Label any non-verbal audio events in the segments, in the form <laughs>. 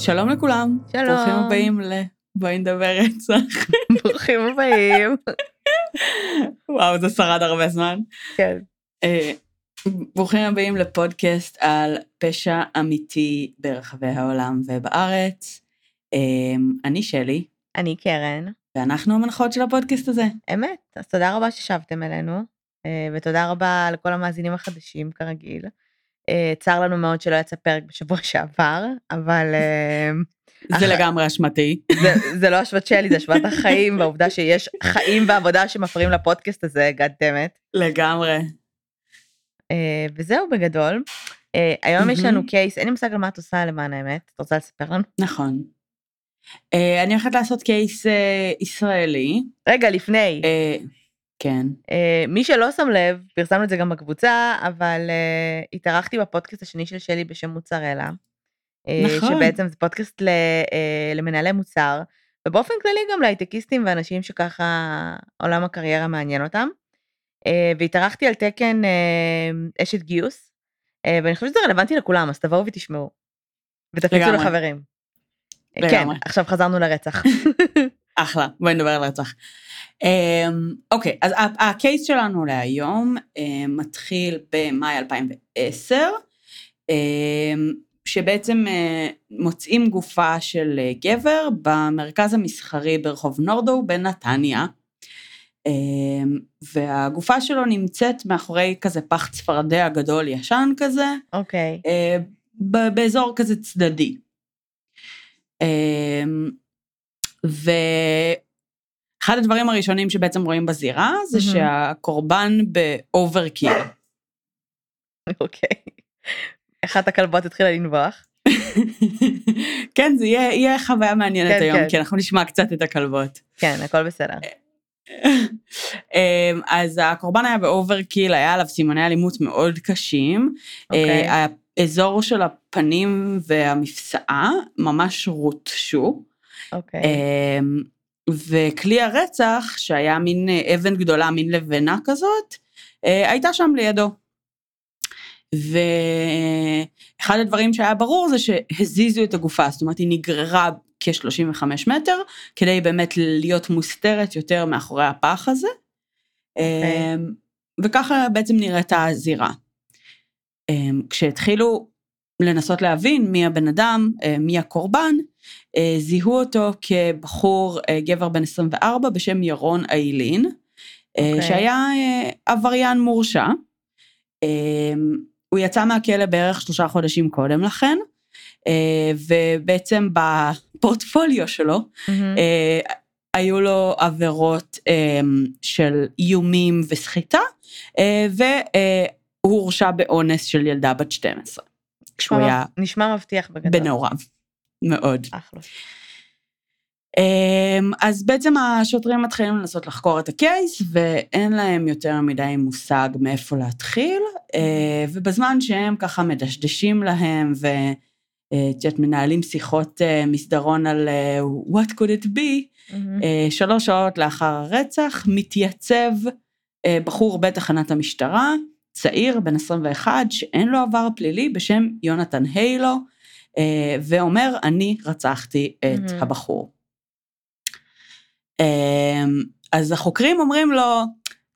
שלום לכולם. שלום. ברוכים הבאים ל... בואי נדבר רצח. <laughs> ברוכים הבאים. וואו, זה שרד הרבה זמן. כן. אה, ברוכים הבאים לפודקאסט על פשע אמיתי ברחבי העולם ובארץ. אה, אני שלי, אני קרן. ואנחנו המנחות של הפודקאסט הזה. אמת, אז תודה רבה ששבתם אלינו, אה, ותודה רבה לכל המאזינים החדשים כרגיל. אה, צר לנו מאוד שלא יצא פרק בשבוע <laughs> שעבר, אבל אה, זה לגמרי אשמתי. זה, לא אשמת שלי, זה אשמת החיים, והעובדה שיש חיים ועבודה שמפריעים לפודקאסט הזה, damn it. לגמרי. אה, וזהו בגדול. היום יש לנו. קייס, אין לי מושג על מה את עושה למען האמת, את רוצה לספר לנו? נכון. אני הולכת לעשות קייס ישראלי. רגע, לפני, כן. אה, מי שלא שם לב, פרסמנו את זה גם בקבוצה, אבל אה, התארחתי בפודקאסט השני של שלי בשם מוצרלה. אה, נכון. שבעצם זה פודקאסט ל, למנהלי מוצר, ובאופן כללי גם להייטקיסטים ואנשים שככה עולם הקריירה מעניין אותם. והתארחתי על תקן אשת גיוס, ואני חושבת שזה רלוונטי לכולם, אז תבואו ותשמעו. ותפיצו. לחברים. כן, לגמרי. עכשיו חזרנו לרצח. <laughs> אחלה, בואי נדבר על רצח. אמ, אוקיי, אז הקייס שלנו להיום אמ, מתחיל במאי 2010, אמ, שבעצם אה, מוצאים גופה של אה, גבר במרכז המסחרי ברחוב נורדו בנתניה. אמ, והגופה שלו נמצאת מאחורי כזה פח צפרדע גדול ישן כזה, אוקיי, אה, ב- באזור כזה צדדי. אמ, ואחד הדברים הראשונים שבעצם רואים בזירה זה מהמם. שהקורבן באוברקיל. אוקיי. אחת הכלבות התחילה לנבוח. <laughs> כן, זה יהיה, יהיה חוויה מעניינת כן, היום, כן. כי אנחנו נשמע קצת את הכלבות. כן, הכל בסדר. <laughs> אמ, אז הקורבן היה ב overkill, היה עליו סימני אלימות מאוד קשים. אוקיי. אה, האזור של הפנים והמפסעה ממש רוטשו. אוקיי. אמ, וכלי הרצח, שהיה מין אה, אבן גדולה, מין לבנה כזאת, אה, הייתה שם לידו. ואחד הדברים שהיה ברור זה שהזיזו את הגופה, זאת אומרת היא נגררה כ-35 מטר, כדי באמת להיות מוסתרת יותר מאחורי הפח הזה. אוקיי. אמ, וככה בעצם נראתה הזירה. אמ, כשהתחילו לנסות להבין מי הבן אדם, אה, מי הקורבן, זיהו אותו כבחור אה, גבר בן 24 בשם ירון איילין, אה, אוקיי. שהיה אה, עבריין מורשע. הוא יצא מהכלא בערך שלושה חודשים קודם לכן, אה, ובעצם בפורטפוליו שלו. אה, היו לו עבירות אה, של איומים וסחיטה, אה, והוא הורשע באונס של ילדה בת 12, כשהוא היה נשמע מבטיח בגדול. בנעוריו. מאוד. אחלה. אמ, אז בעצם השוטרים מתחילים לנסות לחקור את הקייס, ואין להם יותר מדי מושג מאיפה להתחיל, אה, ובזמן שהם ככה מדשדשים להם, ואת יודעת, מנהלים שיחות אה, מסדרון על אה, what could it be. אה, שלוש שעות לאחר הרצח, מתייצב אה, בחור בתחנת המשטרה, צעיר, בן 21, שאין לו עבר פלילי, בשם יונתן היילו, אה, ואומר, אני רצחתי את מהמם. הבחור. אה, אז החוקרים אומרים לו,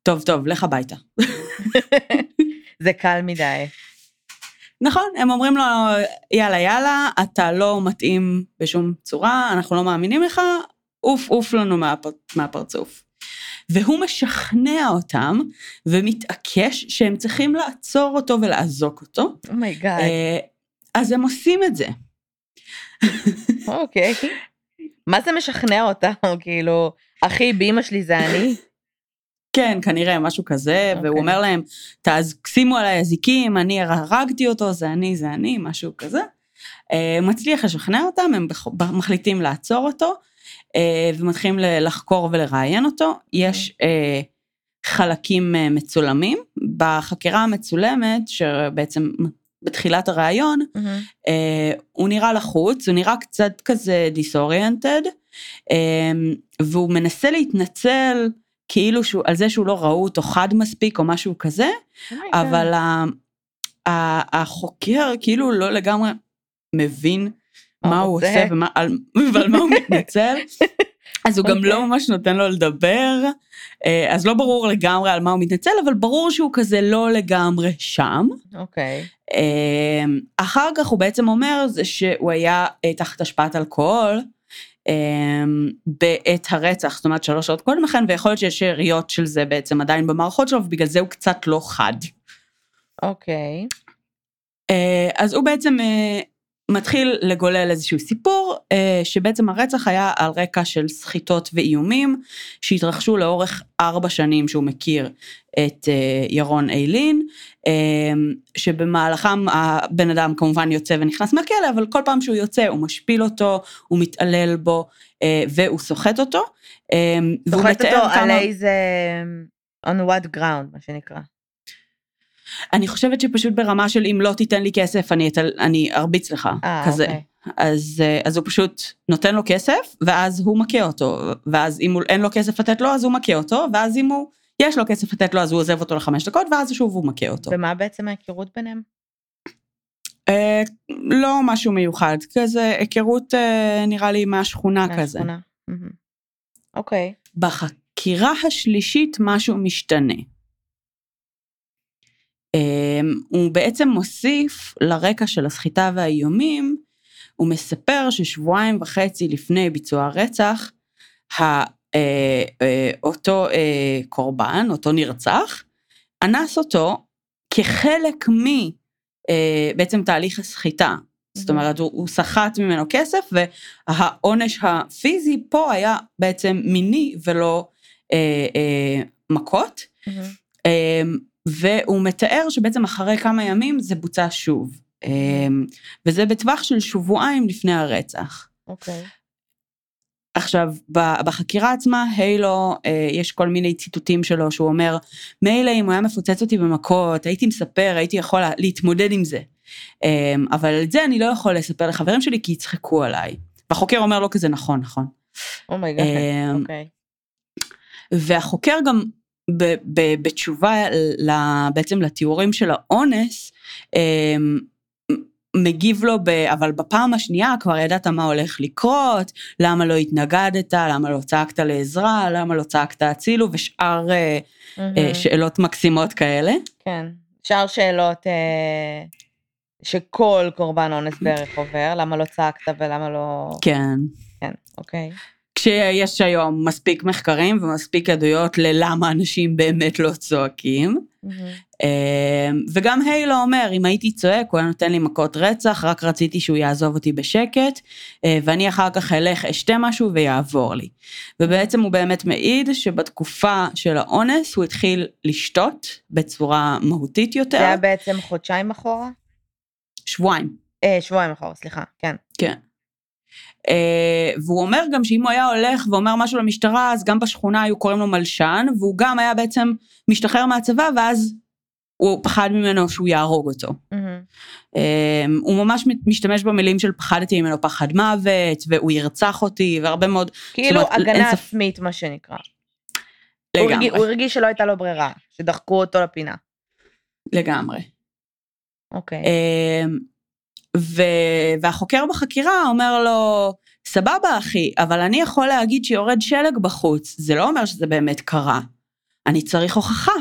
טוב, טוב, לך הביתה. <laughs> זה קל מדי. נכון, הם אומרים לו, יאללה, יאללה, אתה לא מתאים בשום צורה, אנחנו לא מאמינים לך, עוף, עוף לנו מהפר, מהפרצוף. והוא משכנע אותם ומתעקש שהם צריכים לעצור אותו ולאזוק אותו, oh my god. אה, אז הם עושים את זה. אוקיי. מה זה משכנע אותם? <laughs> כאילו, אחי, באמא שלי זה אני? כן, כנראה, משהו כזה, אוקיי. והוא אומר להם, שימו עליי אזיקים, אני הרגתי אותו, זה אני, זה אני, משהו כזה. אה, מצליח לשכנע אותם, הם בח- מחליטים לעצור אותו, אה, ומתחילים לחקור ולראיין אותו. יש אה, חלקים אה, מצולמים. בחקירה המצולמת, שבעצם בתחילת הראיון, מהמם. אה, הוא נראה לחוץ, הוא נראה קצת כזה דיסאוריינטד, אה, והוא מנסה להתנצל כאילו שהוא, על זה שהוא לא ראו אותו חד מספיק או משהו כזה, oh my god. אבל ה, ה, החוקר כאילו לא לגמרי מבין מה הוא. עושה ומה, על, <laughs> ועל מה הוא מתנצל. <laughs> אז הוא גם אוקיי. לא ממש נותן לו לדבר, אה, אז לא ברור לגמרי על מה הוא מתנצל, אבל ברור שהוא כזה לא לגמרי שם. אוקיי. אה, אחר כך הוא בעצם אומר זה שהוא היה אה, תחת השפעת אלכוהול בעת הרצח, זאת אומרת שלוש שעות קודם לכן, ויכול להיות שיש שאריות של זה בעצם עדיין במערכות שלו, ובגלל זה הוא קצת לא חד. אוקיי. אה, אז הוא בעצם מתחיל לגולל איזשהו סיפור, אה, שבעצם הרצח היה על רקע של סחיטות ואיומים, שהתרחשו לאורך ארבע שנים שהוא מכיר את אה, ירון איילין, אה, שבמהלכם הבן אדם כמובן יוצא ונכנס מהכלא, אבל כל פעם שהוא יוצא הוא משפיל אותו, הוא מתעלל בו, והוא סוחט אותו. סוחט אותו על כמה- איזה... on what ground, מה שנקרא. אני חושבת שפשוט ברמה של אם לא תיתן לי כסף אני, אתל, אני ארביץ לך, אה, כזה. אוקיי. אז, אה, אז הוא פשוט נותן לו כסף, ואז הוא מכה אותו, ואז אם הוא, אין לו כסף לתת לו, אז הוא מכה אותו, ואז אם הוא, יש לו כסף לתת לו, אז הוא עוזב אותו לחמש דקות, ואז שוב הוא מכה אותו. ומה בעצם ההיכרות ביניהם? אה, לא משהו מיוחד, כזה היכרות אה, נראה לי מהשכונה כזה. מהשכונה. אוקיי. בחקירה השלישית משהו משתנה. אמ, הוא בעצם מוסיף לרקע של הסחיטה והאיומים, הוא מספר ששבועיים וחצי לפני ביצוע הרצח, אה, אה, אותו אה, קורבן, אותו נרצח, אנס אותו כחלק מ... בעצם תהליך הסחיטה. זאת מהמם. אומרת, הוא, הוא סחט ממנו כסף, והעונש הפיזי פה היה בעצם מיני ולא אה, אה, מכות. מהמם. אה, והוא מתאר שבעצם אחרי כמה ימים זה בוצע שוב. אה, וזה בטווח של שבועיים לפני הרצח. אוקיי. עכשיו, ב- בחקירה עצמה, היילו, אה, יש כל מיני ציטוטים שלו שהוא אומר, מילא אם הוא היה מפוצץ אותי במכות, הייתי מספר, הייתי יכול לה- להתמודד עם זה. אה, אבל את זה אני לא יכול לספר לחברים שלי כי יצחקו עליי. והחוקר אומר לו כזה, נכון, נכון. oh my god. אמ, אוקיי. והחוקר גם בתשובה בעצם לתיאורים של האונס, אמ, מגיב לו, ב, אבל בפעם השנייה כבר ידעת מה הולך לקרות, למה לא התנגדת, למה לא צעקת לעזרה, למה לא צעקת הצילו, ושאר מהמם. שאלות מקסימות כאלה. כן. שאר שאלות אה, שכל קורבן אונס בערך עובר, למה לא צעקת ולמה לא... כן. כן, אוקיי. כשיש היום מספיק מחקרים ומספיק עדויות ללמה אנשים באמת לא צועקים. מהמם. אמ, וגם היילו אומר, אם הייתי צועק, הוא היה נותן לי מכות רצח, רק רציתי שהוא יעזוב אותי בשקט, אה, ואני אחר כך אלך, אשתה משהו ויעבור לי. ובעצם הוא באמת מעיד שבתקופה של האונס הוא התחיל לשתות בצורה מהותית יותר. זה היה בעצם חודשיים אחורה? שבועיים. אה, שבועיים אחורה, סליחה, כן. כן. אה, והוא אומר גם שאם הוא היה הולך ואומר משהו למשטרה, אז גם בשכונה היו קוראים לו מלשן, והוא גם היה בעצם משתחרר מהצבא, ואז הוא פחד ממנו שהוא יהרוג אותו. מהמם. אה, הוא ממש משתמש במילים של פחדתי ממנו פחד מוות, והוא ירצח אותי, והרבה מאוד, כאילו אומרת, הגנה ספ- עצמית, מה שנקרא. הוא לגמרי, הרגיש- הוא הרגיש שלא הייתה לו ברירה, שדחקו אותו לפינה. לגמרי. אוקיי. אמ, ו- והחוקר בחקירה אומר לו, סבבה אחי, אבל אני יכול להגיד שיורד שלג בחוץ, זה לא אומר שזה באמת קרה. אני צריך הוכחה.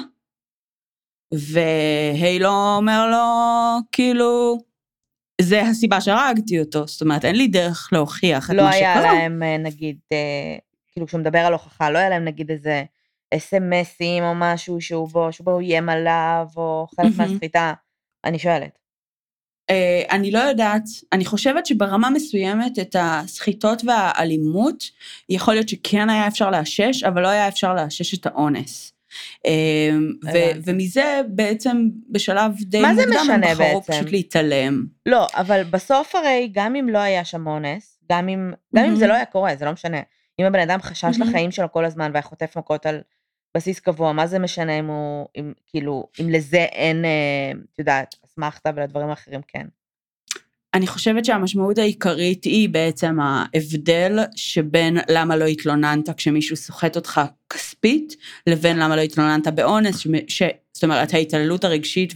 והיילו אומר לו, כאילו, זה הסיבה שהרגתי אותו, זאת אומרת, אין לי דרך להוכיח את לא מה היה שקרה. להם אה, נגיד, אה, כאילו כשהוא מדבר על הוכחה, לא היה להם נגיד איזה אס.אם.אסים או משהו שהוא בו, שבו הוא איים עליו, או חלק מהמם. מהסחיטה. אני שואלת. אה, אני לא יודעת, אני חושבת שברמה מסוימת את הסחיטות והאלימות, יכול להיות שכן היה אפשר לאשש, אבל לא היה אפשר לאשש את האונס. אה, ו-. ומזה בעצם בשלב די מה זה מוקדם הם משנה בחרו? פשוט להתעלם. לא, אבל בסוף הרי, גם אם לא היה שם אונס, גם אם, גם אם זה. לא היה קורה, זה לא משנה. אם הבן אדם חשש מהמם. לחיים שלו כל הזמן והיה חוטף מכות על בסיס קבוע, מה זה משנה אם הוא, אם, כאילו, אם לזה אין, אה, את יודעת, אסמכתה ולדברים האחרים כן. אני חושבת שהמשמעות העיקרית היא בעצם ההבדל שבין למה לא התלוננת כשמישהו סוחט אותך כספית, לבין למה לא התלוננת באונס, ש... ש... זאת אומרת ההתעללות הרגשית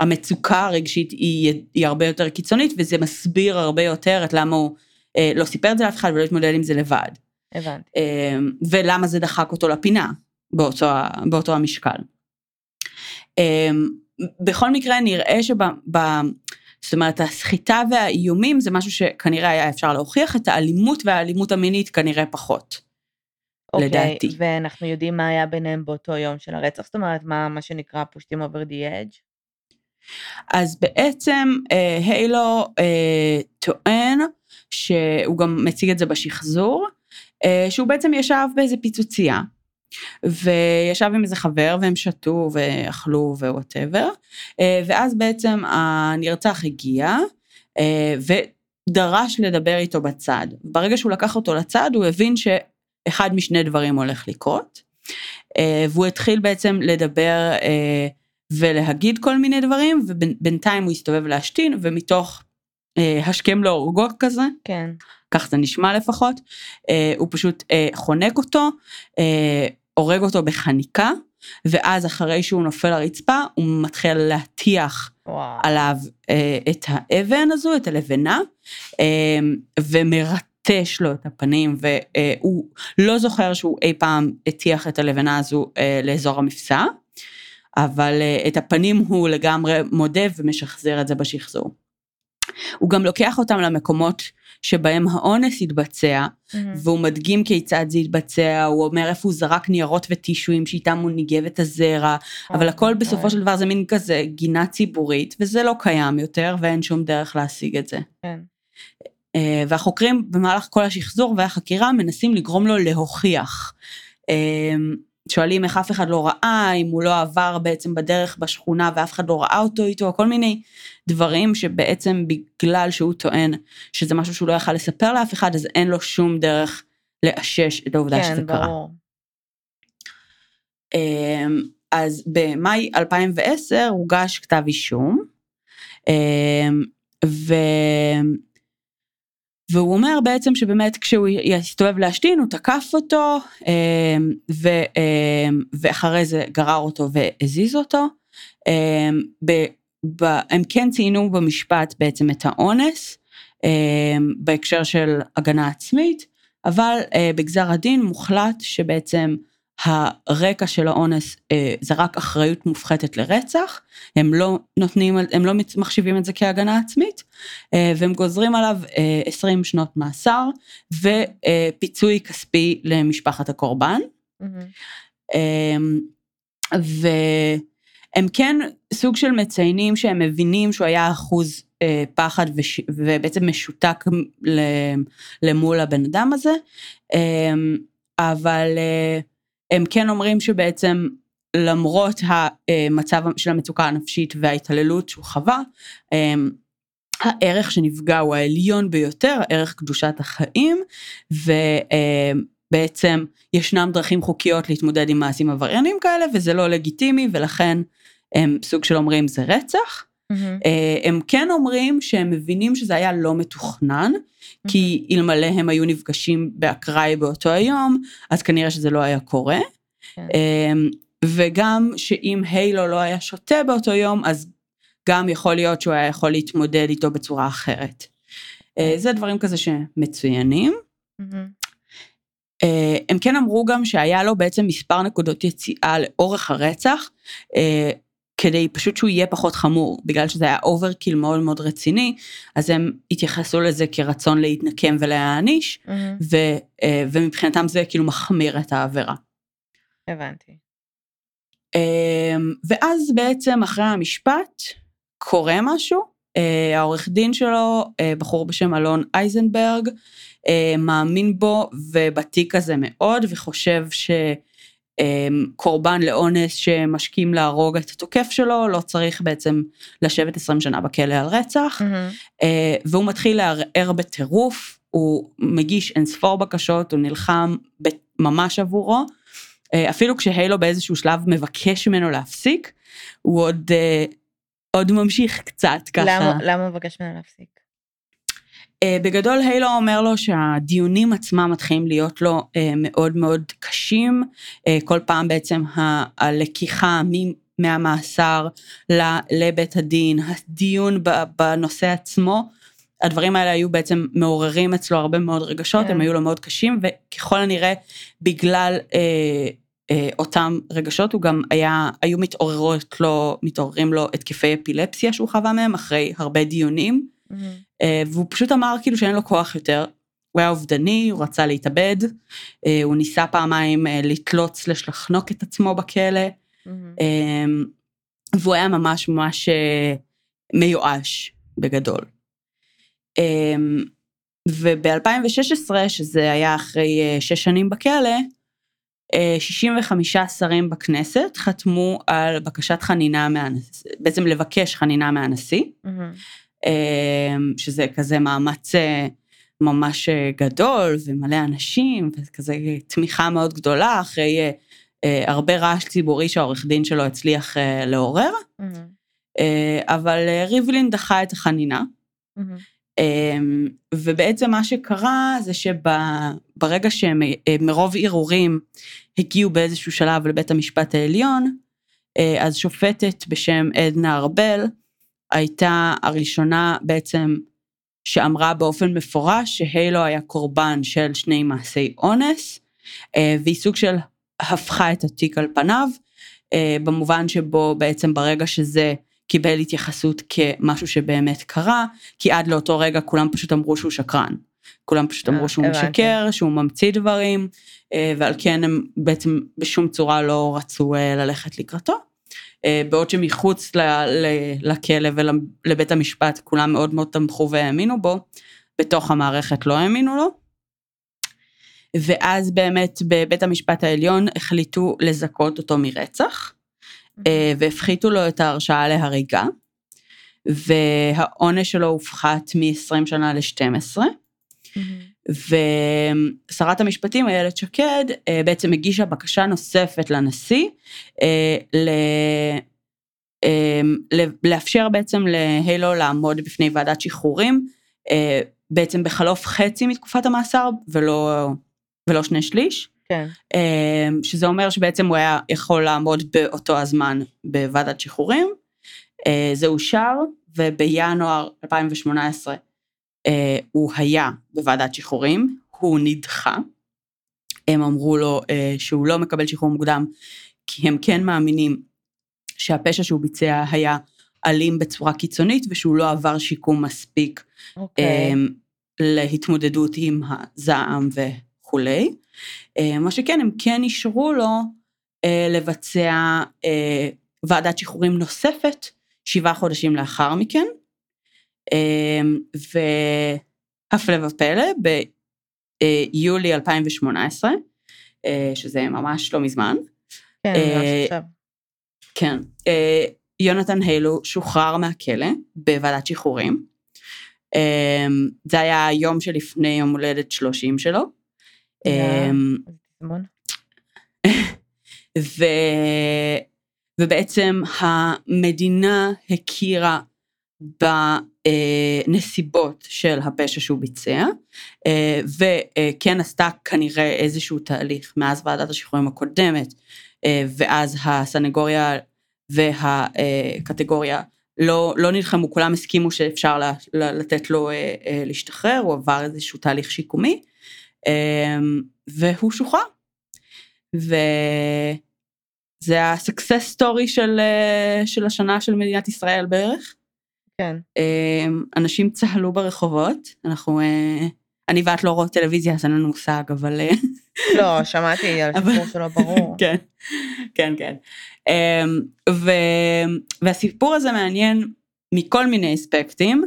המצוקה הרגשית היא, היא הרבה יותר קיצונית, וזה מסביר הרבה יותר את למה הוא אה, לא סיפר את זה לאף אחד ולא התמודד עם זה לבד. הבנתי. אה, ולמה זה דחק אותו לפינה באותו, באותו המשקל. אה, בכל מקרה נראה שב... ב, זאת אומרת, הסחיטה והאיומים זה משהו שכנראה היה אפשר להוכיח, את האלימות והאלימות המינית כנראה פחות. אוקיי, לדעתי. ואנחנו יודעים מה היה ביניהם באותו יום של הרצח, זאת אומרת, מה, מה שנקרא פושטים over the edge? אז בעצם אה, אה, טוען, שהוא גם מציג את זה בשחזור, אה, שהוא בעצם ישב באיזה פיצוצייה, וישב עם איזה חבר והם שתו ואכלו ו whatever, אה, ואז בעצם הנרצח הגיע, אה, ודרש לדבר איתו בצד. ברגע שהוא לקח אותו לצד, הוא הבין שאחד משני דברים הולך לקרות, אה, והוא התחיל בעצם לדבר ולהגיד כל מיני דברים, ובינתיים הוא הסתובב להשתין, ומתוך השכם להורגו כזה, כן. כך זה נשמע לפחות, אה, הוא פשוט אה, חונק אותו, אה, הורג אותו בחניקה, ואז אחרי שהוא נופל לרצפה, הוא מתחיל להטיח וואו. עליו אה, את האבן הזו, את הלבנה, אה, ומרטש לו את הפנים, והוא לא זוכר שהוא אי פעם הטיח את הלבנה הזו אה, לאזור המפסע, אבל אה, את הפנים הוא לגמרי מודה ומשחזר את זה בשחזור. הוא גם לוקח אותם למקומות שבהם האונס התבצע, מהמם. והוא מדגים כיצד זה התבצע, הוא אומר איפה הוא זרק ניירות וטישואים שאיתם הוא ניגב את הזרע, אבל הכל אוי, בסופו. של דבר זה מין כזה גינה ציבורית, וזה לא קיים יותר ואין שום דרך להשיג את זה. כן. אה, והחוקרים במהלך כל השחזור והחקירה מנסים לגרום לו להוכיח. אה, שואלים איך אף אחד לא ראה, אם הוא לא עבר בעצם בדרך בשכונה ואף אחד לא ראה אותו איתו, כל מיני דברים שבעצם בגלל שהוא טוען שזה משהו שהוא לא יכל לספר לאף אחד, אז אין לו שום דרך לאשש את העובדה שזה כן, קרה. ברור. אמ, אז במאי 2010 הוגש כתב אישום, אמ, ו... והוא אומר בעצם שבאמת כשהוא הסתובב להשתין הוא תקף אותו אמ, ו, ואחרי זה גרר אותו והזיז אותו. ב, הם כן ציינו במשפט בעצם את האונס אמ, בהקשר של הגנה עצמית, אבל אה, בגזר הדין מוחלט שבעצם הרקע של האונס אה, זה רק אחריות מופחתת לרצח, הם לא נותנים, הם לא מחשיבים את זה כהגנה עצמית, אה, והם גוזרים עליו אה, 20 שנות מאסר ופיצוי כספי למשפחת הקורבן. מהמם. אמ, והם כן סוג של מציינים שהם מבינים שהוא היה אחוז אה, פחד וש, ובעצם משותק ל- למול הבן אדם הזה, אמ, אבל אה, הם כן אומרים שבעצם למרות המצב של המצוקה הנפשית וההתעללות שהוא חווה, אמ, הערך שנפגע הוא העליון ביותר, ערך קדושת החיים, ובעצם ישנם דרכים חוקיות להתמודד עם מעשים עבריינים כאלה, וזה לא לגיטימי, ולכן הם סוג של אומרים זה רצח. אה, הם כן אומרים שהם מבינים שזה היה לא מתוכנן, כי אלמלא הם היו נפגשים באקראי באותו היום, אז כנראה שזה לא היה קורה. כן. אמ, וגם שאם הילו לא היה שותה באותו יום, אז גם יכול להיות שהוא היה יכול להתמודד איתו בצורה אחרת. אה, זה דברים כזה שמצוינים. אה, הם כן אמרו גם שהיה לו בעצם מספר נקודות יציאה לאורך הרצח, כדי פשוט שהוא יהיה פחות חמור, בגלל שזה היה overkill מאוד מאוד רציני, אז הם התייחסו לזה כרצון להתנקם ולהעניש, מהמם. ו, אה, ומבחינתם זה כאילו מחמיר את העבירה. הבנתי. אמ, ואז בעצם אחרי המשפט קורה משהו, אה, העורך דין שלו, אה, בחור בשם אלון אייזנברג, מאמין בו ובתיק הזה מאוד, וחושב שקורבן לאונס שמשכים להרוג את התוקף שלו, לא צריך בעצם לשבת 20 שנה בכלא על רצח. אה, והוא מתחיל לערער בטירוף, הוא מגיש אין ספור בקשות, הוא נלחם ממש עבורו. אה, אפילו כשהיילו באיזשהו שלב מבקש ממנו להפסיק, הוא עוד, אה, עוד ממשיך קצת ככה. למה למה מבקש ממנו להפסיק? אה, בגדול הילו אומר לו שהדיונים עצמם מתחילים להיות לו אה, מאוד מאוד קשים, אה, כל פעם בעצם הלקיחה מהמאסר לבית הדין, הדיון בנושא עצמו, הדברים האלה היו בעצם מעוררים אצלו הרבה מאוד רגשות, כן. הם היו לו מאוד קשים, וככל הנראה בגלל אה, אה, אותם רגשות הוא גם היה, היו מתעוררות לו, מתעוררים לו התקפי אפילפסיה שהוא חווה מהם אחרי הרבה דיונים, mm-hmm. אה, והוא פשוט אמר כאילו שאין לו כוח יותר. הוא היה אובדני, הוא רצה להתאבד, אה, הוא ניסה פעמיים אה, לתלות סלש לחנוק את עצמו בכלא, mm-hmm. והוא היה ממש ממש מיואש בגדול. אמ, וב-2016, שזה היה אחרי שש שנים בכלא, 65 אה, שרים בכנסת חתמו על בקשת חנינה מהנשיא, בעצם לבקש חנינה מהנשיא, mm-hmm. שזה כזה מאמץ אה, ממש גדול ומלא אנשים, וכזה תמיכה מאוד גדולה אחרי הרבה רעש ציבורי שהעורך דין שלו הצליח לעורר, mm-hmm. אבל ריבלין דחה את החנינה. Mm-hmm. אמ, ובעצם מה שקרה זה שברגע שמרוב ערעורים הגיעו באיזשהו שלב לבית המשפט העליון, אה, אז שופטת בשם עדנה ארבל הייתה הראשונה בעצם שאמרה באופן מפורש שהיילו היה קורבן של שני מעשי אונס, אה, והיא סוג של הפכה את התיק על פניו, אה, במובן שבו בעצם ברגע שזה קיבל התייחסות כמשהו שבאמת קרה, כי עד לאותו רגע כולם פשוט אמרו שהוא שקרן. כולם פשוט אמרו שהוא משקר, שהוא ממציא דברים, אה, ועל כן הם בעצם בשום צורה לא רצו אה, ללכת לקראתו. אה, בעוד שמחוץ לכלא ולבית המשפט כולם מאוד מאוד תמכו והאמינו בו, בתוך המערכת לא האמינו לו. ואז באמת בבית המשפט העליון החליטו לזכות אותו מרצח. אה, והפחיתו לו את ההרשאה להריגה, והעונש שלו הופחת מ-20 שנה ל-12. ושרת המשפטים איילת שקד אה, בעצם הגישה בקשה נוספת לנשיא אה, לאפשר בעצם להילו לעמוד בפני ועדת שחרורים בעצם בחלוף חצי מתקופת המאסר ולא, ולא שני שליש. כן. שזה אומר שבעצם הוא היה יכול לעמוד באותו הזמן בוועדת שחרורים. אה, זה אושר, ובינואר 2018 אה, הוא היה בוועדת שחרורים, הוא נדחה. הם אמרו לו אה, שהוא לא מקבל שחרור מוקדם, כי הם כן מאמינים שהפשע שהוא ביצע היה אלים בצורה קיצונית ושהוא לא עבר שיקום מספיק okay. אוקיי. להתמודדות עם הזעם וכולי. אה, מה שכן, הם כן אישרו לו אה, לבצע אה, ועדת שחרורים נוספת שבעה חודשים לאחר מכן, והפלא ופלא, ביולי 2018, שזה ממש לא מזמן. כן, ממש עכשיו. כן. יונתן הילו שוחרר מהכלא בוועדת שחרורים. זה היה היום שלפני יום הולדת 30 שלו. אמ, ו... ובעצם המדינה הכירה בנסיבות של הפשע שהוא ביצע, אה, וכן עשתה כנראה איזשהו תהליך מאז ועדת השחרורים הקודמת, אה, ואז הסנגוריה והקטגוריה לא, לא נלחמו, כולם הסכימו שאפשר לתת לו אה, להשתחרר, הוא עבר איזשהו תהליך שיקומי, והוא שוחרר. וזה ה-success story של, אה, של השנה של מדינת ישראל בערך. כן. אמ, אנשים צהלו ברחובות, אנחנו, אה, אני ואת לא רואות טלוויזיה אז אין לנו מושג, אבל... אה, לא, שמעתי על הסיפור שלו, ברור. <laughs> כן, כן, כן. אמ, ו, והסיפור הזה מעניין מכל מיני אספקטים.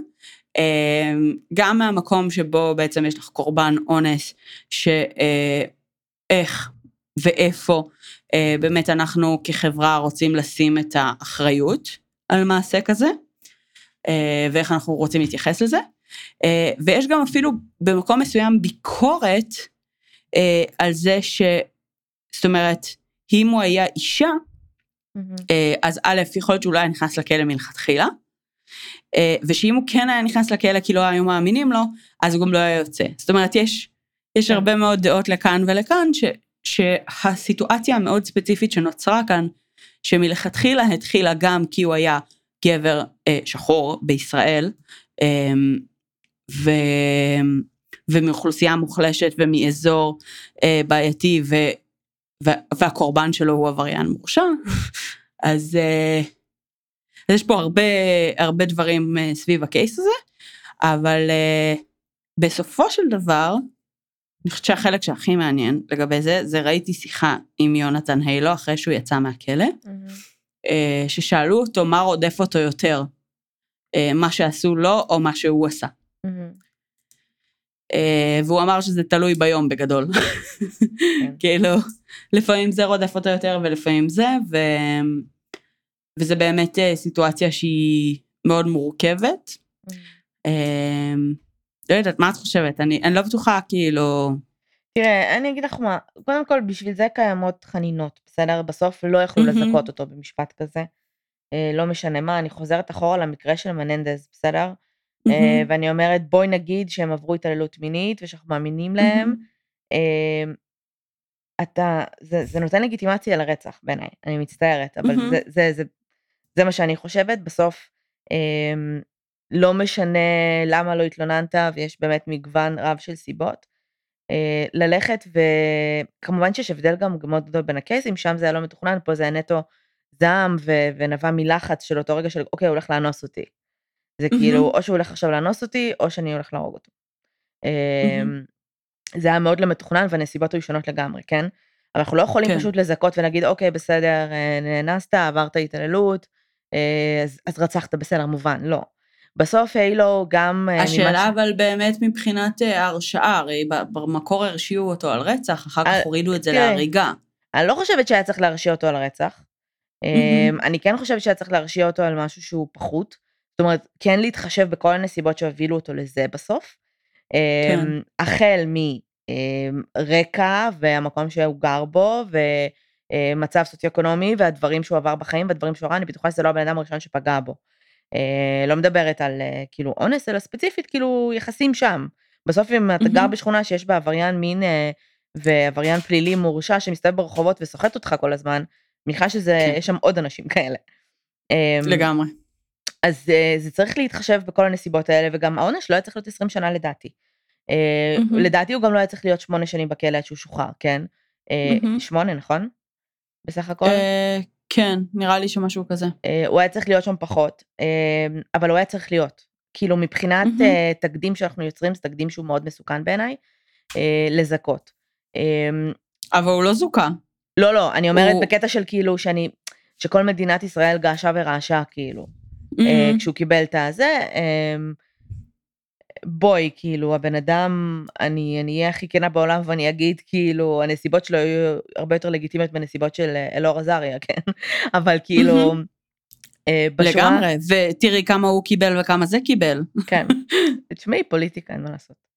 אמ, גם מהמקום שבו בעצם יש לך קורבן אונס, שאיך ואיפה אה, באמת אנחנו כחברה רוצים לשים את האחריות על מעשה כזה, ואיך אנחנו רוצים להתייחס לזה. אה, ויש גם אפילו במקום מסוים ביקורת על זה ש... זאת אומרת, אם הוא היה אישה, mm-hmm. אז א', יכול להיות שהוא לא היה נכנס לכלא מלכתחילה, אה, ושאם הוא כן היה נכנס לכלא כי לא היו מאמינים לו, אז הוא גם לא היה יוצא. זאת אומרת, יש, יש כן. הרבה מאוד דעות לכאן ולכאן, ש, שהסיטואציה המאוד ספציפית שנוצרה כאן, שמלכתחילה התחילה גם כי הוא היה גבר אה, שחור בישראל, אה, ו, ומאוכלוסייה מוחלשת ומאזור אה, בעייתי, ו, ו, והקורבן שלו הוא עבריין מורשע, <laughs> אז, אה, אז יש פה הרבה, הרבה דברים אה, סביב הקייס הזה, אבל אה, בסופו של דבר, אני חושבת שהחלק שהכי מעניין לגבי זה, זה ראיתי שיחה עם יונתן היילו אחרי שהוא יצא מהכלא, אה, ששאלו אותו מה רודף אותו יותר, אה, מה שעשו לו או מה שהוא עשה. אה, והוא אמר שזה תלוי ביום בגדול. <laughs> כאילו, לפעמים זה רודף אותו יותר ולפעמים זה, ו... וזה באמת סיטואציה שהיא מאוד מורכבת. לא יודעת, מה את חושבת? אני, אני לא בטוחה, כאילו... תראה, אני אגיד לך מה, קודם כל בשביל זה קיימות חנינות, בסדר? בסוף לא יכלו מהמם. לזכות אותו במשפט כזה. אה, לא משנה מה, אני חוזרת אחורה למקרה של מננדז, בסדר? אה, מהמם. ואני אומרת, בואי נגיד שהם עברו התעללות מינית ושאנחנו מאמינים להם. אה, אתה, זה, זה נותן לגיטימציה לרצח בעיניי, אני מצטערת, אבל מהמם. זה, זה, זה, זה מה שאני חושבת. בסוף, אה, לא משנה למה לא התלוננת, ויש באמת מגוון רב של סיבות. אה, ללכת וכמובן שיש הבדל גם מאוד גדול בין הקייסים, שם זה היה לא מתוכנן, פה זה היה נטו זעם ו- ונבע מלחץ של אותו רגע של אוקיי, הוא הולך לאנוס אותי. זה. כאילו, או שהוא הולך עכשיו לאנוס אותי, או שאני הולך להרוג אותו. אמ, זה היה מאוד לא מתוכנן והנסיבות היו שונות לגמרי, כן? אבל אנחנו לא יכולים כן. פשוט לזכות ולהגיד, אוקיי, בסדר, אה, נאנסת, עברת התעללות, אה, אז, אז רצחת, בסדר, מובן, לא. בסוף הילו גם... אה, השאלה ממה ש- אבל באמת מבחינת אה, ההרשעה, הרי במקור הרשיעו אותו על רצח, אחר כך אה, הורידו את זה תראה, להריגה. אני לא חושבת שהיה צריך להרשיע אותו על רצח. אמ, אני כן חושבת שהיה צריך להרשיע אותו על משהו שהוא פחות. זאת אומרת, כן להתחשב בכל הנסיבות שהובילו אותו לזה בסוף. כן. אמ, החל מרקע והמקום שהוא גר בו, ומצב סוציו-אקונומי, והדברים שהוא עבר בחיים, והדברים שהוא ראה, אני בטוחה שזה לא הבן אדם הראשון שפגע בו. אה, לא מדברת על אה, כאילו אונס, אלא ספציפית כאילו יחסים שם. בסוף אם אתה גר. בשכונה שיש בה עבריין מין אה, ועבריין פלילי מורשע שמסתובב ברחובות וסוחט אותך כל הזמן, מניחה שזה, כן. יש שם עוד אנשים <laughs> כאלה. אמ, לגמרי. אז זה צריך להתחשב בכל הנסיבות האלה, וגם העונש לא היה צריך להיות 20 שנה לדעתי. לדעתי הוא גם לא היה צריך להיות שמונה שנים בכלא עד שהוא שוחרר, כן? אה, מהמם. שמונה, נכון? בסך הכל? כן, נראה לי שמשהו כזה. אה, הוא היה צריך להיות שם פחות, אה, אבל הוא היה צריך להיות. כאילו מבחינת. אה, תקדים שאנחנו יוצרים, זה תקדים שהוא מאוד מסוכן בעיניי, לזכות. אבל הוא לא זוכה. לא, לא, אני אומרת הוא- בקטע של כאילו שאני, שכל מדינת ישראל געשה ורעשה, כאילו, מהמם. כשהוא קיבל את הזה. בואי, כאילו, הבן אדם, אני אני אהיה הכי כנה בעולם ואני אגיד, כאילו, הנסיבות שלו היו הרבה יותר לגיטימיות בנסיבות של אה, אלאור עזריה, <laughs> כן? אבל כאילו. אה, בשורה... לגמרי, ותראי כמה הוא קיבל וכמה זה קיבל. כן. <laughs> תשמעי, פוליטיקה, אין מה לעשות.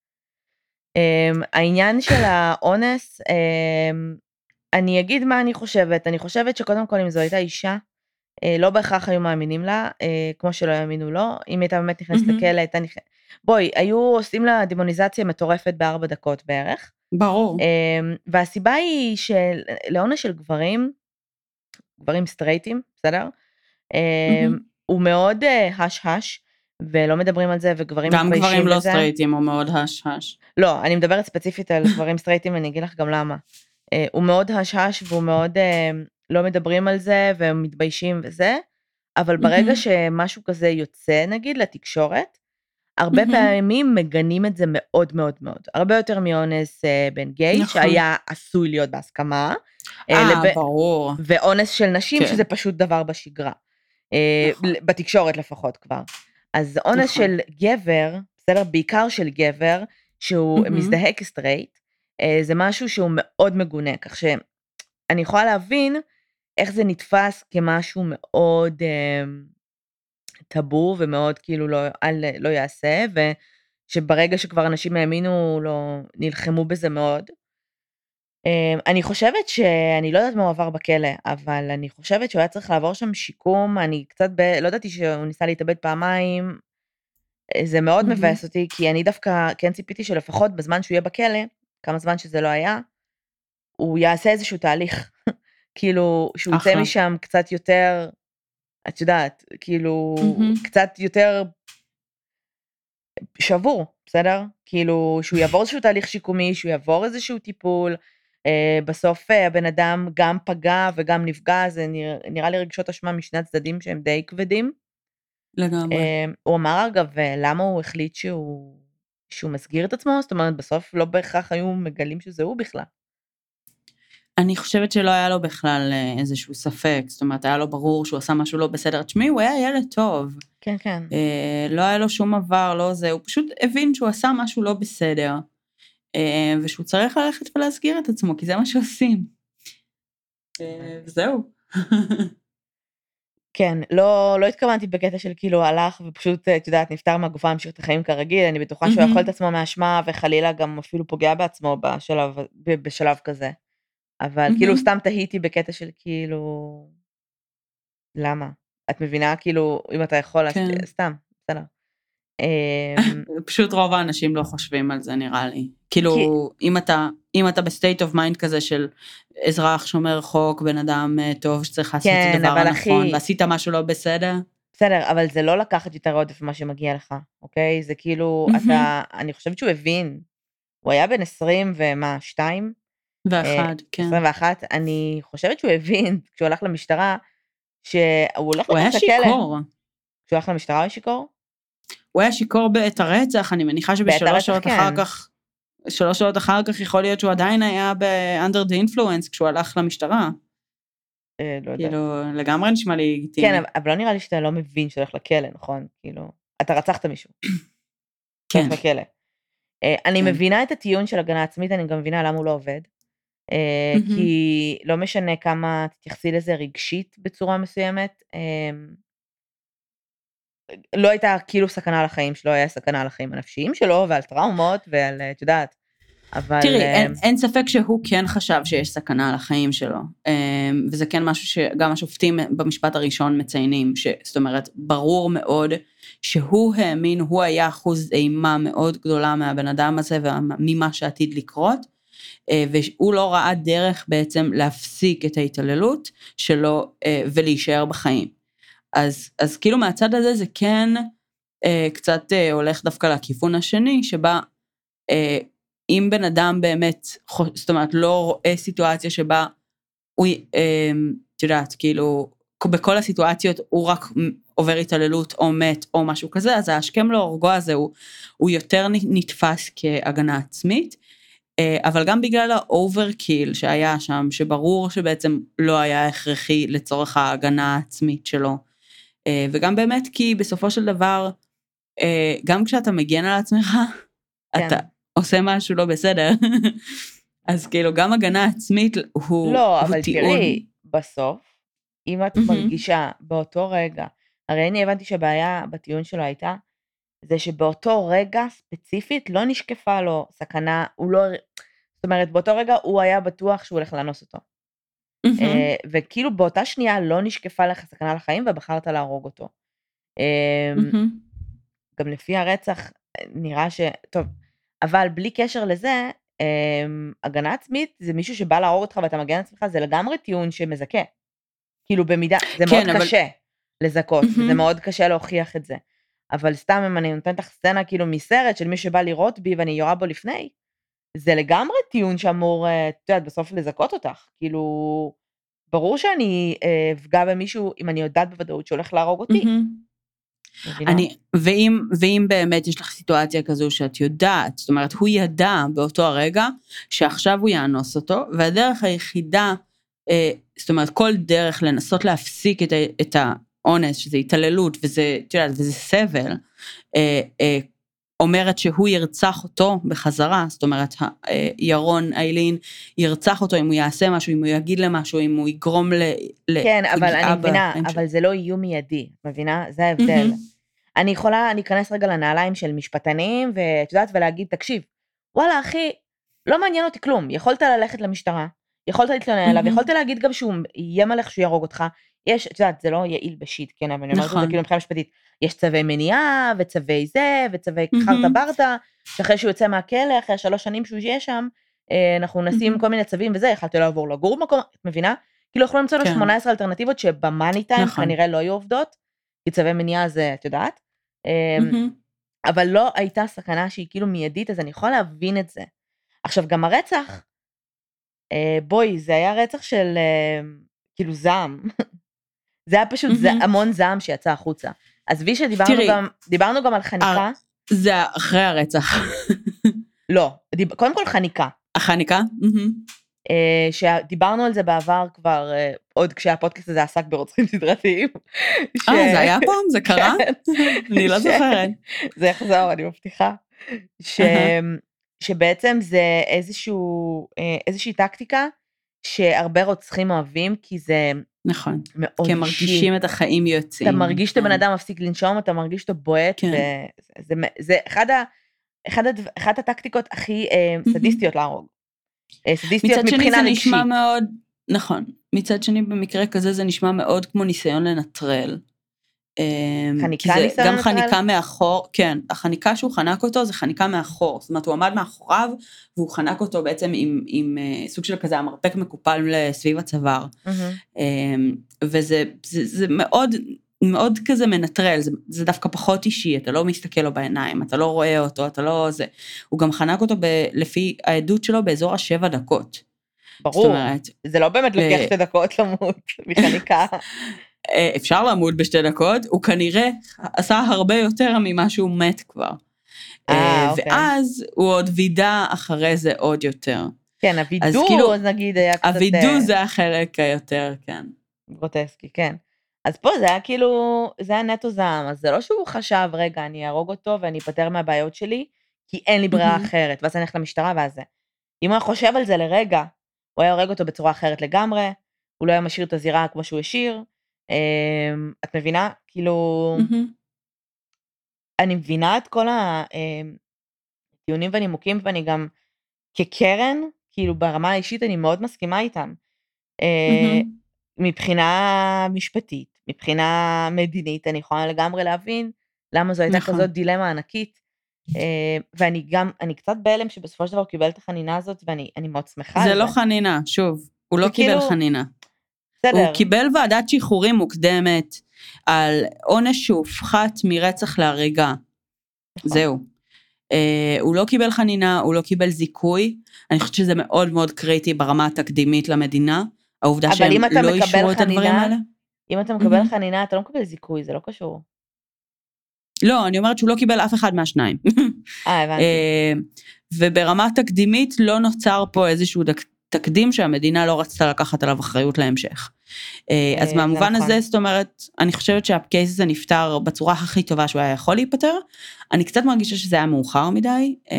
Um, העניין של האונס, um, אני אגיד מה אני חושבת. אני חושבת שקודם כל, אם זו הייתה אישה, לא בהכרח היו מאמינים לה, uh, כמו שלא האמינו לו. אם הייתה באמת נכנסת מהמם. לכלא, הייתה נכנסת... בואי, היו עושים לה דמוניזציה מטורפת בארבע דקות בערך. ברור. Um, והסיבה היא שלעונש של גברים, גברים סטרייטים, בסדר? מהמם. הוא מאוד הש-הש, ולא מדברים על זה, וגברים גם מתביישים גברים לא בזה. סטרייטים הוא מאוד הש-הש. לא, אני מדברת ספציפית על גברים סטרייטים, אני אגיד לך גם למה. הוא מאוד הש-הש והוא מאוד לא מדברים על זה והם מתביישים וזה, אבל ברגע מהמם. שמשהו כזה יוצא נגיד לתקשורת, הרבה מהמם. פעמים מגנים את זה מאוד מאוד מאוד. הרבה יותר מאונס uh, בין גיי, נכון. שהיה עשוי להיות בהסכמה, uh, אה, לב... ברור. ואונס של נשים, כן. שזה פשוט דבר בשגרה. אה, נכון. בתקשורת לפחות כבר. אז אונס נכון. של גבר, בסדר? בעיקר של גבר, שהוא מהמם. מזדהה כ straight, אה, זה משהו שהוא מאוד מגונה, כך שאני יכולה להבין איך זה נתפס כמשהו מאוד אה, טאבו ומאוד כאילו לא, אל, לא יעשה, ושברגע שכבר אנשים האמינו, לא, נלחמו בזה מאוד. אמ, אני חושבת שאני לא יודעת מה הוא עבר בכלא, אבל אני חושבת שהוא היה צריך לעבור שם שיקום, אני קצת, ב... לא ידעתי שהוא ניסה להתאבד פעמיים, אה, זה מאוד מהמם. מבאס אותי, כי אני דווקא כן ציפיתי שלפחות בזמן שהוא יהיה בכלא, כמה זמן שזה לא היה, הוא יעשה איזשהו תהליך. כאילו, שהוא יוצא. משם קצת יותר, את יודעת, כאילו, מהמם. קצת יותר שבור, בסדר? כאילו, שהוא יעבור איזשהו תהליך שיקומי, שהוא יעבור איזשהו טיפול. אה, בסוף אה, הבן אדם גם פגע וגם נפגע, זה נראה, נראה לי רגשות אשמה משני הצדדים שהם די כבדים. לגמרי. אה, הוא אמר אגב, למה הוא החליט שהוא, שהוא מסגיר את עצמו? זאת אומרת, בסוף לא בהכרח היו מגלים שזה הוא בכלל. אני חושבת שלא היה לו בכלל אה, איזשהו ספק, זאת אומרת, היה לו ברור שהוא עשה משהו לא בסדר. תשמעי, הוא היה ילד טוב, כן, כן. אה, לא היה לו שום עבר, לא זה, הוא פשוט הבין שהוא עשה משהו לא בסדר, אה, ושהוא צריך ללכת ולהסגיר את עצמו, כי זה מה שעושים. אה, וזהו. <laughs> כן, לא, לא התכוונתי בקטע של כאילו הלך ופשוט, את יודעת, נפטר מהגופה להמשיך את החיים כרגיל, אני בטוחה שהוא. יכול את עצמו מהאשמה וחלילה גם אפילו פוגע בעצמו בשלב, בשלב כזה. אבל כאילו. סתם תהיתי בקטע של כאילו, למה? את מבינה? כאילו, אם אתה יכול, אז כן. סתם, בסדר. <laughs> אמ, פשוט רוב האנשים לא חושבים על זה נראה לי. כאילו, כי- אם אתה, אם אתה ב state of mind כזה של אזרח שומר חוק, בן אדם אה, טוב שצריך לעשות כן, את הדבר הנכון, אחי- ועשית משהו לא בסדר, בסדר, אבל זה לא לקחת יותר עודף ממה שמגיע לך, אוקיי? זה כאילו. אתה, אני חושבת שהוא הבין. הוא היה בן 20 ומה, 2? ואחד, כן. 21, אני חושבת שהוא הבין, <laughs> כשהוא הלך למשטרה, שהוא הולך הוא היה. שיכור. כשהוא הלך למשטרה הוא היה שיכור? הוא היה שיכור בעת הרצח, אני מניחה שבשלוש שעות כן. אחר כך, שלוש שעות אחר כך יכול להיות שהוא עדיין היה ב-under the influence כשהוא הלך למשטרה. אה, לא יודעת. כאילו, לגמרי נשמע לי לגיטימי. כן, אבל- לא נראה לי שאתה לא מבין שאתה הולך לכלא, נכון? כאילו, אתה רצחת מישהו, כן. לכלא. אה, אני כן. מבינה את הטיעון של הגנה עצמית, אני גם מבינה למה הוא לא עובד. אה, מהמם. כי לא משנה כמה תתייחסי לזה רגשית בצורה מסוימת, אה, לא הייתה כאילו סכנה לחיים שלו, היה סכנה לחיים הנפשיים שלו ועל טראומות ועל, אה, את יודעת, אבל... תראי, אין, אין ספק שהוא כן חשב שיש סכנה על החיים שלו, אמ, וזה כן משהו שגם השופטים במשפט הראשון מציינים, ש, זאת אומרת, ברור מאוד שהוא האמין, הוא היה אחוז אימה מאוד גדולה מהבן אדם הזה וממה שעתיד לקרות, והוא לא ראה דרך בעצם להפסיק את ההתעללות שלו אה, ולהישאר בחיים. אז, אז כאילו מהצד הזה זה כן אה, קצת אה, הולך דווקא לכיוון השני, שבה אה, אם בן אדם באמת, זאת אומרת, לא רואה סיטואציה שבה הוא, אה, את יודעת, כאילו, בכל הסיטואציות הוא רק עובר התעללות או מת או משהו כזה, אז ההשכם להורגו הזה הוא, הוא יותר נתפס כהגנה עצמית. אה, אבל גם בגלל ה overkill שהיה שם, שברור שבעצם לא היה הכרחי לצורך ההגנה העצמית שלו. אה, וגם באמת כי בסופו של דבר, אה, גם כשאתה מגן על עצמך, כן. אתה עושה משהו לא בסדר. <laughs> אז כאילו גם הגנה עצמית הוא, לא, הוא אבל טיעון. תראי, בסוף, אם את מהמם. מרגישה באותו רגע, הרי אני הבנתי שהבעיה בטיעון שלו הייתה, זה שבאותו רגע ספציפית לא נשקפה לו סכנה, הוא לא, זאת אומרת, באותו רגע הוא היה בטוח שהוא הולך לאנוס אותו. אה, וכאילו באותה שנייה לא נשקפה לך סכנה לחיים ובחרת להרוג אותו. מהמם. גם לפי הרצח אה, נראה ש... טוב, אבל בלי קשר לזה, אמ, הגנה עצמית זה מישהו שבא להרוג אותך ואתה מגן על עצמך, זה לגמרי טיעון שמזכה. כאילו במידה, זה כן, מאוד אבל- קשה לזכות, וזה מהמם. מאוד קשה להוכיח את זה. אבל סתם אם אני נותנת לך סצנה כאילו מסרט של מי שבא לראות בי ואני יורה בו לפני, זה לגמרי טיעון שאמור, אה, את יודעת, בסוף לזכות אותך. כאילו, ברור שאני אה, אפגע במישהו אם אני יודעת בוודאות שהולך להרוג אותי. מבינה? אני, ואם, ואם באמת יש לך סיטואציה כזו שאת יודעת, זאת אומרת, הוא ידע באותו הרגע שעכשיו הוא יאנוס אותו, והדרך היחידה, אה, זאת אומרת, כל דרך לנסות להפסיק את, ה- את האונס, שזה התעללות וזה, את יודעת, וזה סבל, אה, אה, אומרת שהוא ירצח אותו בחזרה, זאת אומרת, אה, ירון איילין ירצח אותו אם הוא יעשה משהו, אם הוא יגיד למשהו, אם הוא יגרום ל... כן, אבל אני מבינה. אבל זה לא איום מיידי, מבינה? זה ההבדל. אני יכולה להיכנס רגע לנעליים של משפטנים, ואת יודעת, ולהגיד, תקשיב, וואלה, אחי, לא מעניין אותי כלום. יכולת ללכת למשטרה, יכולת להתלונן עליו. יכולת להגיד גם שהוא איים עליך שהוא יהרוג אותך. יש, את יודעת, זה לא יעיל בשיט, כן, אבל אני אומרת את זה נכון. כאילו מבחינה משפטית. יש צווי מניעה, וצווי זה, וצווי. חרטה ברטה, שאחרי שהוא יוצא מהכלא, אחרי השלוש שנים שהוא יהיה שם, אה, אנחנו נשים. כל מיני צווים וזה, יכלת לעבור לגור במקום, את מבינה? כאילו יכלו למצוא לו כן. 18 אלטרנטיבות שבמאני טיים נכון. כנראה לא היו עובדות, כי צווי מניעה זה, את יודעת. אמ. אבל לא הייתה סכנה שהיא כאילו מיידית, אז אני יכולה להבין את זה. עכשיו, גם הרצח, אה, בואי, זה היה רצח של אה, כאילו זעם. זה היה פשוט זה, מהמם. המון זעם שיצא החוצה. עזבי שדיברנו תראי, גם, דיברנו גם על חניקה. זה אחרי הרצח. <laughs> לא, דיב, קודם כל חניקה. החניקה? מהמם. אה, שדיברנו על זה בעבר כבר, אה, עוד כשהפודקאסט הזה עסק ברוצחים סדרתיים. ש- אה, זה היה פעם? זה קרה? כן. אני לא ש- זוכרת. זה יחזור, אני מבטיחה. ש... שבעצם זה איזשהו, אה, איזושהי טקטיקה שהרבה רוצחים אוהבים, כי זה נכון. מאוד כי. הם מרגישים את החיים יוצאים. אתה מרגיש כן. אדם מפסיק לנשום, אתה מרגיש אותו בועט, כן. וזה, זה, זה אחד ה... אחד הדבר, אחת הטקטיקות הכי אה, סדיסטיות להרוג. אה, סדיסטיות מצד שני מבחינה זה רגשית. נשמע מאוד, נכון, מצד שני במקרה כזה זה נשמע מאוד כמו ניסיון לנטרל. אמ, חניקה ניסיון גם? חניקה מאחור, כן, החניקה שהוא חנק אותו זה חניקה מאחור, זאת אומרת הוא עמד מאחוריו והוא חנק אותו בעצם עם, עם אה, סוג של כזה המרפק מקופל סביב הצוואר. אמ, וזה זה, זה מאוד מאוד כזה מנטרל, זה, זה דווקא פחות אישי, אתה לא מסתכל לו בעיניים, אתה לא רואה אותו, אתה לא זה. הוא גם חנק אותו ב, לפי העדות שלו באזור השבע דקות. ברור, אומרת, זה לא באמת לוקח ו- שתי דקות למות מחניקה. <laughs> אה, אפשר למות בשתי דקות, הוא כנראה עשה הרבה יותר ממה שהוא מת כבר. אה, אה, אוקיי. ואז הוא עוד וידא אחרי זה עוד יותר. כן, הווידוא, כאילו, נגיד, היה קצת... הווידוא אה, זה החלק היותר, כן. גרוטסקי, כן. אז פה זה היה כאילו, זה היה נטו זעם, אז זה לא שהוא חשב, רגע, אני אהרוג אותו ואני אפטר מהבעיות שלי, כי אין לי ברירה. אחרת, ואז אני אלך למשטרה ואז זה. אם הוא היה חושב על זה לרגע, הוא היה הורג אותו בצורה אחרת לגמרי, הוא לא היה משאיר את הזירה כמו שהוא השאיר. אמ, את מבינה? כאילו. אני מבינה את כל הטיעונים והנימוקים, ואני גם, כקרן, כאילו ברמה האישית אני מאוד מסכימה איתם. אה. מבחינה משפטית, מבחינה מדינית, אני יכולה לגמרי להבין למה זו הייתה נכון. כזאת דילמה ענקית. אה, ואני גם, אני קצת בהלם שבסופו של דבר הוא קיבל את החנינה הזאת, ואני אני מאוד שמחה זה. לא חנינה, שוב, הוא לא קיבל כאילו- חנינה. בסדר, הוא קיבל ועדת שחרורים מוקדמת על עונש שהופחת מרצח להריגה. נכון. זהו. אה, הוא לא קיבל חנינה, הוא לא קיבל זיכוי. אני חושבת שזה מאוד מאוד קריטי ברמה התקדימית למדינה. העובדה אבל שהם לא אישרו את הדברים חנינה, האלה. אם אתה מקבל מהמם. חנינה, אתה לא מקבל זיכוי, זה לא קשור. לא, אני אומרת שהוא לא קיבל אף אחד מהשניים. אה, הבנתי. אה, וברמה תקדימית לא נוצר פה איזשהו דק- תקדים שהמדינה לא רצתה לקחת עליו אחריות להמשך. אה, אה, אז זה במובן נכון. הזה, זאת אומרת, אני חושבת שהקייס הזה נפתר בצורה הכי טובה שהוא היה יכול להיפתר. אני קצת מרגישה שזה היה מאוחר מדי. אה,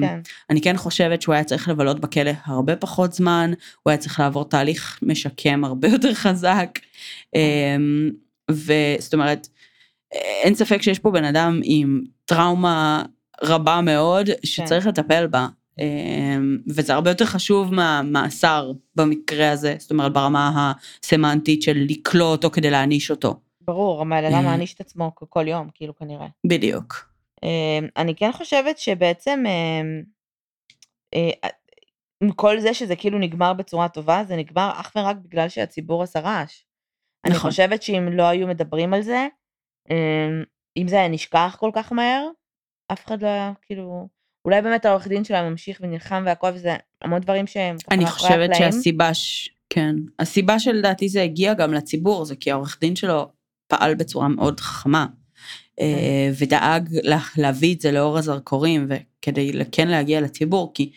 כן. אני כן חושבת שהוא היה צריך לבלות בכלא הרבה פחות זמן, הוא היה צריך לעבור תהליך משקם הרבה יותר חזק. וזאת אומרת, אין ספק שיש פה בן אדם עם טראומה רבה מאוד שצריך לטפל בה. אמ, וזה הרבה יותר חשוב מהמאסר במקרה הזה, זאת אומרת ברמה הסמנטית של לכלוא אותו כדי להעניש אותו. ברור, הבן אדם אה. מעניש את עצמו כל יום, כאילו כנראה. בדיוק. אמ, אני כן חושבת שבעצם אמ, אה, עם כל זה שזה כאילו נגמר בצורה טובה, זה נגמר אך ורק בגלל שהציבור עשה רעש. אני נכון. חושבת שאם לא היו מדברים על זה, אם זה היה נשכח כל כך מהר, אף אחד לא היה, כאילו, אולי באמת העורך דין שלה ממשיך ונלחם והכל, וזה המון דברים שהם אני חושבת. שהסיבה, ש... כן, הסיבה שלדעתי זה הגיע גם לציבור, זה כי העורך דין שלו פעל בצורה מאוד חכמה, אה, ודאג לה, להביא את זה לאור הזרקורים, וכדי כן להגיע לציבור, כי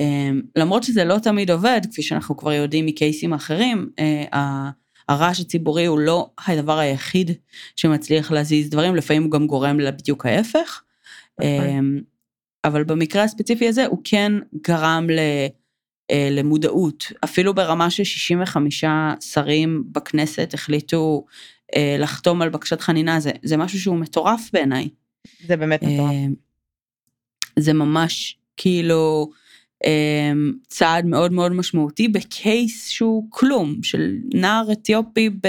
אה, למרות שזה לא תמיד עובד, כפי שאנחנו כבר יודעים מקייסים אחרים, אה, הרעש הציבורי הוא לא הדבר היחיד שמצליח להזיז דברים, לפעמים הוא גם גורם לבדיוק ההפך. אבל במקרה הספציפי הזה הוא כן גרם ל, אה, למודעות, אפילו ברמה ש-65 שרים בכנסת החליטו אה, לחתום על בקשת חנינה, זה, זה משהו שהוא מטורף בעיניי. זה באמת מטורף. אמ, זה ממש כאילו צעד מאוד מאוד משמעותי בקייס שהוא כלום, של נער אתיופי ב...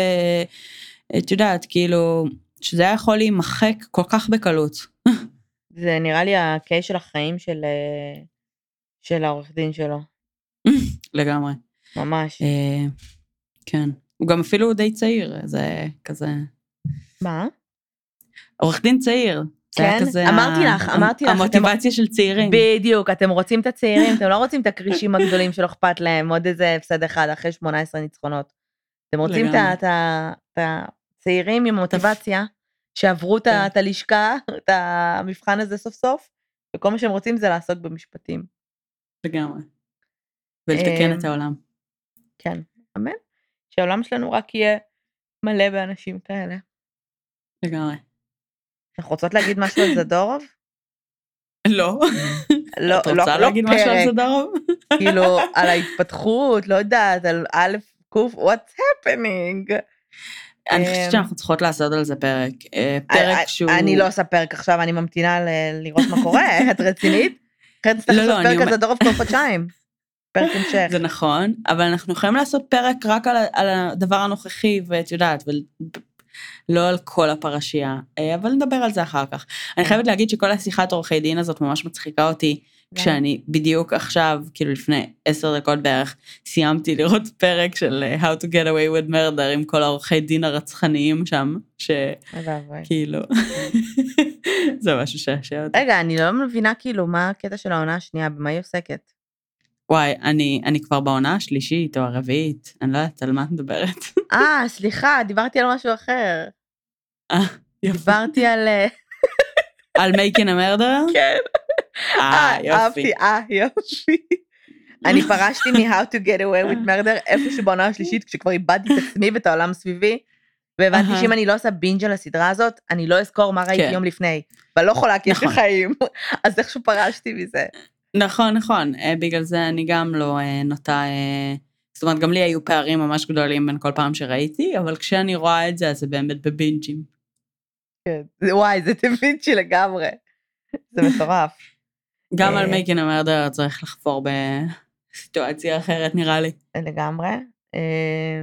את יודעת, כאילו, שזה היה יכול להימחק כל כך בקלות. זה נראה לי הקייס של החיים של, אה, של העורך דין שלו, לגמרי. ממש. אה, כן. הוא גם אפילו די צעיר, זה כזה... מה? עורך דין צעיר. כן? כזה אמרתי לך, אמרתי לך, אתם- המוטיבציה של צעירים. בדיוק, אתם רוצים את הצעירים, אתם לא רוצים את הכרישים הגדולים שלא אכפת להם, עוד איזה הפסד אחד אחרי 18 ניצחונות. אתם רוצים את הצעירים עם מוטיבציה, שעברו את כן. את הלשכה, <laughs> את המבחן הזה סוף סוף, וכל מה שהם רוצים זה לעסוק במשפטים. לגמרי. ולתקן אמ, את העולם. כן, אמן. שהעולם שלנו רק יהיה מלא באנשים כאלה. לגמרי. אנחנו רוצות להגיד משהו על <laughs> זדורוב? לא. <laughs> לא, את לא, רוצה לא להגיד משהו על זדורוב? כאילו על ההתפתחות, לא יודעת, על א', ק', what's happening. אני אמ, חושבת שאנחנו צריכות לעשות על זה פרק. אה, פרק שהוא... אני לא עושה פרק עכשיו, אני ממתינה לראות מה קורה, <laughs> את רצינית? אחרת נצטרך לא, לא, לעשות פרק אומר- זדורוב כל חודשיים. פרק המשך. זה נכון, אבל אנחנו יכולים לעשות פרק רק על, הדבר הנוכחי, ואת יודעת, ולא על כל הפרשייה, אה, אבל נדבר על זה אחר כך. אני חייבת להגיד שכל השיחת עורכי דין הזאת ממש מצחיקה אותי, כשאני בדיוק עכשיו, כאילו לפני עשר דקות בערך, סיימתי לראות פרק של אה, How to get away with murder עם כל העורכי דין הרצחניים שם. שכאילו, <laughs> זה משהו שעשע אותי. רגע, אני לא מבינה כאילו מה הקטע של העונה השנייה, במה היא עוסקת. וואי, אני, אני כבר בעונה השלישית או הרביעית, אני לא יודעת על מה את מדברת. אה, סליחה, דיברתי על משהו אחר. אה, יופי. דיברתי על... אה, על מייקין המרדר? <laughs> כן. אה, יופי. אהבתי, אה, יופי. אני פרשתי מ-How to get away with murder איפשהו בעונה השלישית, כשכבר איבדתי את עצמי ואת העולם סביבי, והבנתי. שאם אני לא עושה בינג' על הסדרה הזאת, אני לא אזכור מה ראיתי כן. יום לפני. ואני לא יכולה, כי יש לי נכון. חיים. אז איכשהו פרשתי מזה. נכון, נכון, אה, בגלל זה אני גם לא אה, נוטה... אה, זאת אומרת, גם לי היו פערים ממש גדולים בין כל פעם שראיתי, אבל כשאני רואה את זה, אז זה באמת בבינג'ים. כן. וואי, זה טבעיצ'י לגמרי. זה מטורף. גם על אה. מייקין המרדר צריך לחפור בסיטואציה אחרת, נראה לי. לגמרי. אה,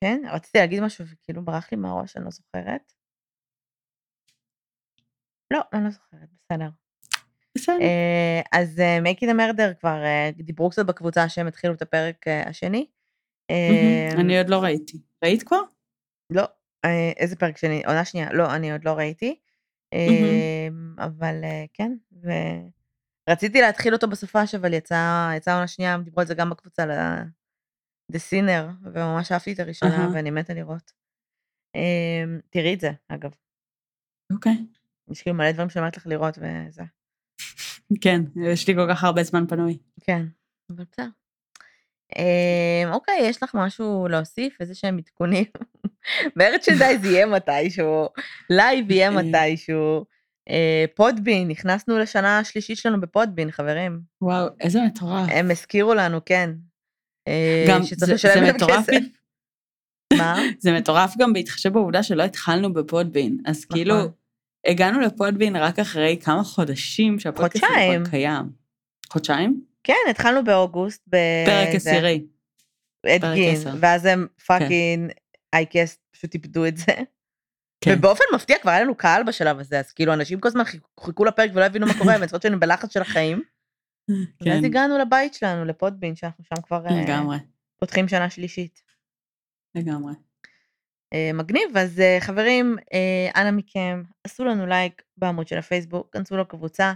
כן, רציתי להגיד משהו וכאילו ברח לי מהראש, אני לא זוכרת. לא, אני לא זוכרת, בסדר. בסדר. אה, אז מייקי דה מרדר כבר אה, דיברו קצת בקבוצה שהם התחילו את הפרק אה, השני. אה, מהמם. אני עוד לא ראיתי. ראית כבר? לא, אה, איזה פרק שני? עונה שנייה. לא, אני עוד לא ראיתי. אה, אבל אה, כן, ורציתי להתחיל אותו בסופש, אבל יצא יצא עונה שנייה, דיברו על זה גם בקבוצה, The Sinner, וממש אהבתי את הראשונה, אהה. ואני מתה לראות. אה, תראי את זה, אגב. אוקיי. יש כאילו מלא דברים שאני אומרת לך לראות וזה. כן, יש לי כל כך הרבה זמן פנוי. כן, אבל בסדר. אמ, אוקיי, יש לך משהו להוסיף? איזה שהם עדכונים? מרצ'נדייז יהיה מתישהו, live יהיה אה. מתישהו. אה, Podbean, נכנסנו לשנה השלישית שלנו ב Podbean, חברים. וואו, איזה מטורף. הם הזכירו לנו, כן. אה, גם זה- מטורף מה? <laughs> זה מטורף גם בהתחשב בעובדה שלא התחלנו ב Podbean, אז נכון. כאילו, הגענו ל Podbean רק אחרי כמה חודשים שהפודקאסט. כבר קיים. חודשיים? כן, התחלנו באוגוסט. פרק עשירי. את פרק גין, עשר. ואז הם fucking, אייקסט פשוט איבדו את זה. כן. ובאופן מפתיע כבר היה לנו קהל בשלב הזה, אז כאילו אנשים כל הזמן חיכו- לפרק ולא הבינו מה קורה, וצריכות שהיינו בלחץ של החיים. <laughs> כן, ואז הגענו לבית שלנו, לפודבין, שאנחנו שם כבר אה, לגמרי, פותחים שנה שלישית. לגמרי. אה, מגניב, אז אה, חברים, אה, אנא מכם, עשו לנו לייק בעמוד של הפייסבוק, כנסו לקבוצה,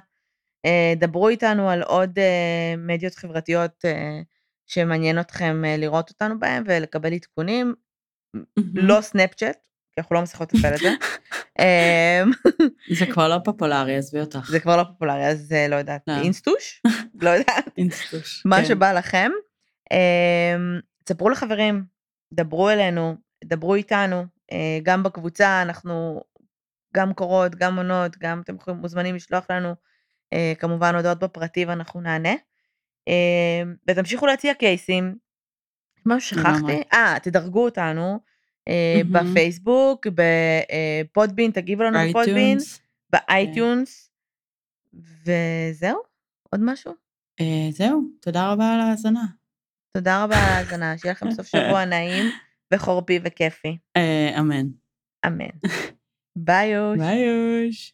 אה, דברו איתנו על עוד אה, מדיות חברתיות אה, שמעניין אתכם לראות אותנו בהם ולקבל עדכונים, לא סנאפצ'אט, כי אנחנו לא מצליחות לתפעל את זה. <laughs> אמ, זה כבר לא פופולרי, עזבי אותך. זה כבר לא פופולרי, אז אה, לא יודעת, לא. אינסטוש? <laughs> לא יודעת, אינסטוש. מה כן. שבא לכם. אמ, תספרו לחברים, דברו אלינו, דברו איתנו, אה, גם בקבוצה אנחנו גם קוראות, גם עונות, גם אתם מוזמנים לשלוח לנו אה, כמובן הודעות בפרטי ואנחנו נענה. אמ, ותמשיכו להציע cases. מה? לגמרי. אה, תדרגו אותנו אה. בפייסבוק, ב Podbean, תגיבו לנו ב Podbean, iTunes. ב iTunes, וזהו, עוד משהו? אה, זהו, תודה רבה על ההאזנה. תודה רבה על ההאזנה, שיהיה לכם סוף שבוע <laughs> נעים וחורפי וכיפי. אה, אמן. אמן. ביי יוש. ביי יוש.